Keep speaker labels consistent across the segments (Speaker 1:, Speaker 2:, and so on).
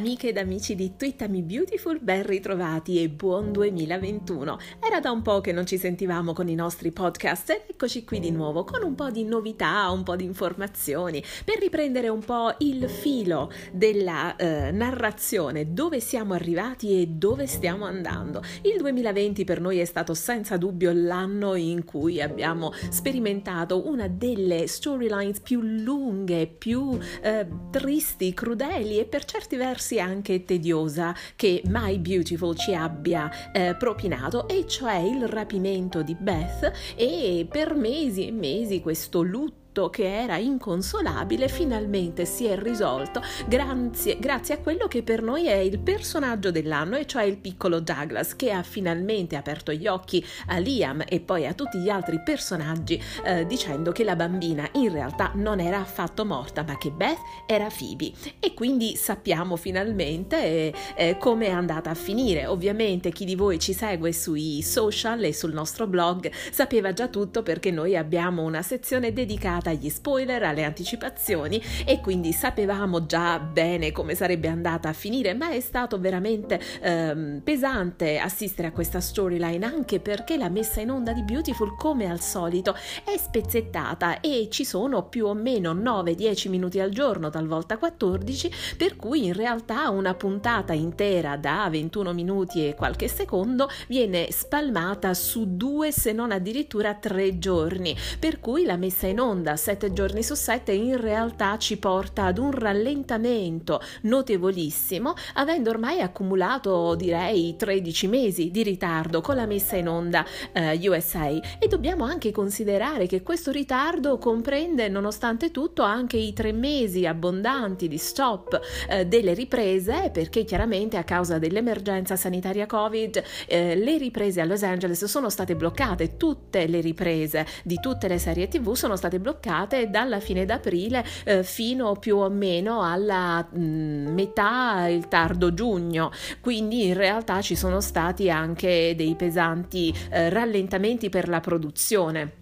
Speaker 1: amiche ed amici di Twittami Beautiful, ben ritrovati e buon 2021. Era da un po' che non ci sentivamo con i nostri podcast ed eccoci qui di nuovo con un po' di novità, un po' di informazioni per riprendere un po' il filo della eh, narrazione, dove siamo arrivati e dove stiamo andando. Il 2020 per noi è stato senza dubbio l'anno in cui abbiamo sperimentato una delle storylines più lunghe, più eh, tristi, crudeli e per certi versi anche tediosa che My Beautiful ci abbia eh, propinato, e cioè il rapimento di Beth e per mesi e mesi questo lutto che era inconsolabile finalmente si è risolto grazie, grazie, a quello che per noi è il personaggio dell'anno e cioè il piccolo Douglas che ha finalmente aperto gli occhi a Liam e poi a tutti gli altri personaggi eh, dicendo che la bambina in realtà non era affatto morta ma che Beth era Phoebe. E quindi sappiamo finalmente eh, eh, come è andata a finire. Ovviamente chi di voi ci segue sui social e sul nostro blog sapeva già tutto perché noi abbiamo una sezione dedicata agli spoiler, alle anticipazioni e quindi sapevamo già bene come sarebbe andata a finire, ma è stato veramente ehm, pesante assistere a questa storyline anche perché la messa in onda di Beautiful come al solito è spezzettata e ci sono più o meno 9-10 minuti al giorno, talvolta 14, per cui in realtà una puntata intera da 21 minuti e qualche secondo viene spalmata su due se non addirittura tre giorni, per cui la messa in onda da 7 giorni su 7 in realtà ci porta ad un rallentamento notevolissimo, avendo ormai accumulato direi 13 mesi di ritardo con la messa in onda eh, USA e dobbiamo anche considerare che questo ritardo comprende nonostante tutto anche i tre mesi abbondanti di stop eh, delle riprese perché chiaramente a causa dell'emergenza sanitaria Covid eh, le riprese a Los Angeles sono state bloccate, tutte le riprese di tutte le serie tv sono state bloccate bloccate dalla fine d'aprile eh, fino più o meno alla mh, mm, metà, il tardo giugno. Quindi in realtà ci sono stati anche dei pesanti eh, rallentamenti per la produzione.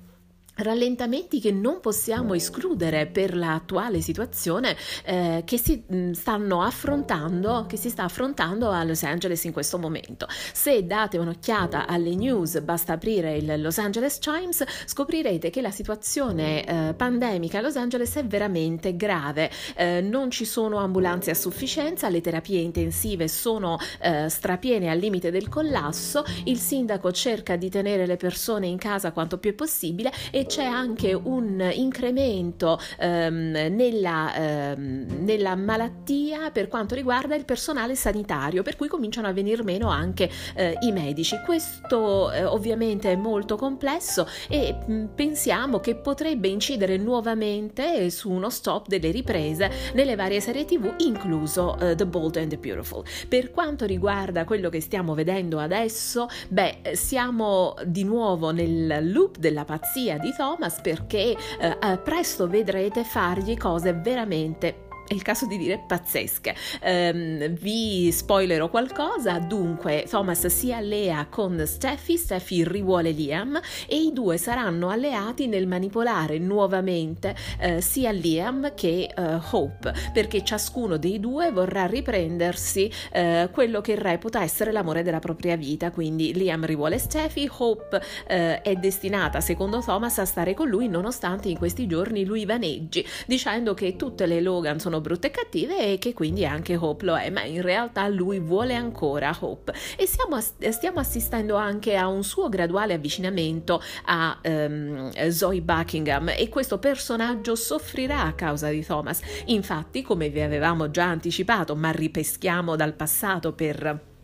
Speaker 1: Rallentamenti che non possiamo escludere per l'attuale situazione eh, che si mm, stanno affrontando, che si sta affrontando a Los Angeles in questo momento. Se date un'occhiata alle news, basta aprire il Los Angeles Times, scoprirete che la situazione eh, pandemica a Los Angeles è veramente grave. Eh, non ci sono ambulanze a sufficienza, le terapie intensive sono eh, strapiene al limite del collasso, il sindaco cerca di tenere le persone in casa quanto più è possibile e c'è anche un incremento ehm, nella, ehm, nella, malattia per quanto riguarda il personale sanitario, per cui cominciano a venire meno anche eh, i medici. Questo eh, ovviamente è molto complesso e mh, mm, pensiamo che potrebbe incidere nuovamente su uno stop delle riprese nelle varie serie TV, incluso uh, The Bold and the Beautiful. Per quanto riguarda quello che stiamo vedendo adesso, beh, siamo di nuovo nel loop della pazzia di Thomas perché eh, eh, presto vedrete fargli cose veramente è il caso di dire pazzesche. Um, vi spoilerò qualcosa, dunque Thomas si allea con Steffi, Steffi rivuole Liam e i due saranno alleati nel manipolare nuovamente uh, sia Liam che uh, Hope, perché ciascuno dei due vorrà riprendersi uh, quello che reputa essere l'amore della propria vita, quindi Liam rivuole Steffi, Hope è destinata secondo Thomas a stare con lui nonostante in questi giorni lui vaneggi dicendo che tutte le Logan sono sono brutte e cattive e che quindi anche Hope lo è, ma in realtà lui vuole ancora Hope e stiamo, stiamo assistendo anche a un suo graduale avvicinamento a um, Zoe Buckingham e questo personaggio soffrirà a causa di Thomas. Infatti, come vi avevamo già anticipato, ma ripeschiamo dal passato per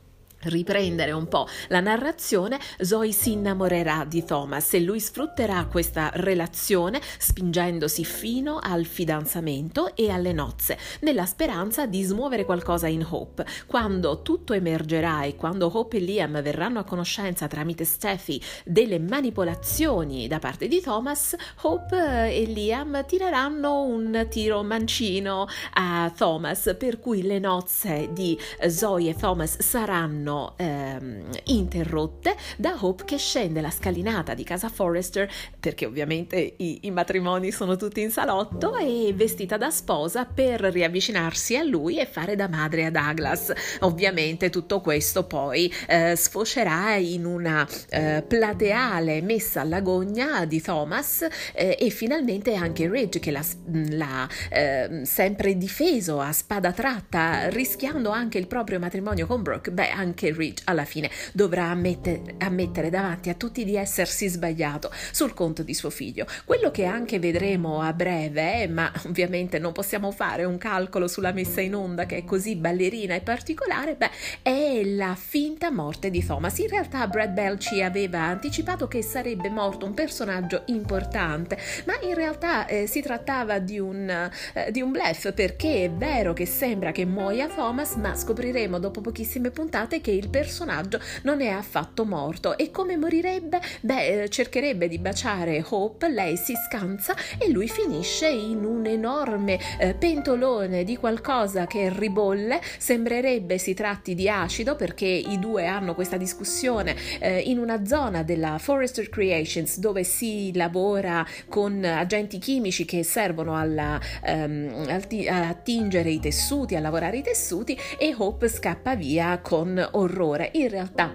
Speaker 1: riprendere un po' la narrazione, Zoe si innamorerà di Thomas e lui sfrutterà questa relazione spingendosi fino al fidanzamento e alle nozze, nella speranza di smuovere qualcosa in Hope. Quando tutto emergerà e quando Hope e Liam verranno a conoscenza tramite Steffi delle manipolazioni da parte di Thomas, Hope e Liam tireranno un tiro mancino a Thomas, per cui le nozze di Zoe e Thomas saranno vengono ehm, interrotte da Hope che scende la scalinata di casa Forrester, perché ovviamente i, i matrimoni sono tutti in salotto, e vestita da sposa per riavvicinarsi a lui e fare da madre a Douglas. Ovviamente tutto questo poi eh, sfocerà in una eh, plateale messa alla gogna di Thomas eh, e finalmente anche Ridge che l'ha, ehm, sempre difeso a spada tratta, rischiando anche il proprio matrimonio con Brooke. Beh, anche Ridge alla fine dovrà ammettere, ammettere davanti a tutti di essersi sbagliato sul conto di suo figlio. Quello che anche vedremo a breve, ma ovviamente non possiamo fare un calcolo sulla messa in onda che è così ballerina e particolare, beh, è la finta morte di Thomas. In realtà Brad Bell ci aveva anticipato che sarebbe morto un personaggio importante, ma in realtà eh, si trattava di un, eh, di un bluff perché è vero che sembra che muoia Thomas, ma scopriremo dopo pochissime puntate che il personaggio non è affatto morto e come morirebbe? Beh, eh, cercherebbe di baciare Hope, lei si scansa e lui finisce in un enorme eh, pentolone di qualcosa che ribolle, sembrerebbe si tratti di acido perché i due hanno questa discussione eh, in una zona della Forester Creations dove si lavora con agenti chimici che servono alla, um, a tingere i tessuti, a lavorare i tessuti e Hope scappa via con orrore. In realtà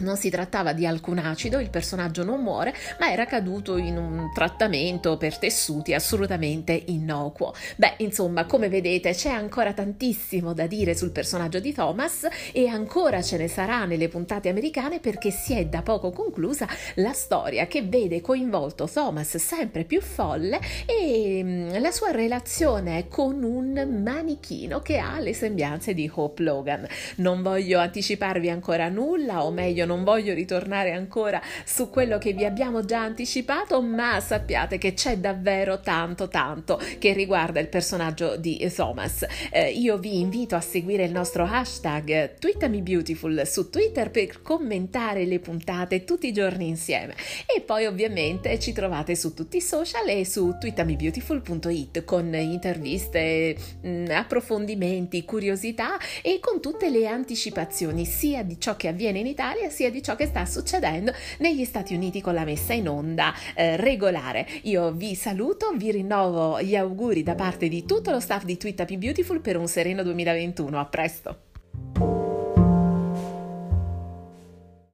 Speaker 1: non si trattava di alcun acido, il personaggio non muore, ma era caduto in un trattamento per tessuti assolutamente innocuo. Beh, insomma, come vedete, c'è ancora tantissimo da dire sul personaggio di Thomas e ancora ce ne sarà nelle puntate americane perché si è da poco conclusa la storia che vede coinvolto Thomas sempre più folle e mm, la sua relazione con un manichino che ha le sembianze di Hope Logan. Non voglio anticiparvi ancora nulla, o meglio non voglio ritornare ancora su quello che vi abbiamo già anticipato, ma sappiate che c'è davvero tanto tanto che riguarda il personaggio di Thomas. Eh, io vi invito a seguire il nostro hashtag TweetamiBeautiful su Twitter per commentare le puntate tutti i giorni insieme e poi ovviamente ci trovate su tutti i social e su tweetamibeautiful.it con interviste, mm, approfondimenti, curiosità e con tutte le anticipazioni sia di ciò che avviene in Italia sia sia di ciò che sta succedendo negli Stati Uniti con la messa in onda eh, regolare. Io vi saluto, vi rinnovo gli auguri da parte di tutto lo staff di Twitter Beautiful per un sereno 2021. A presto!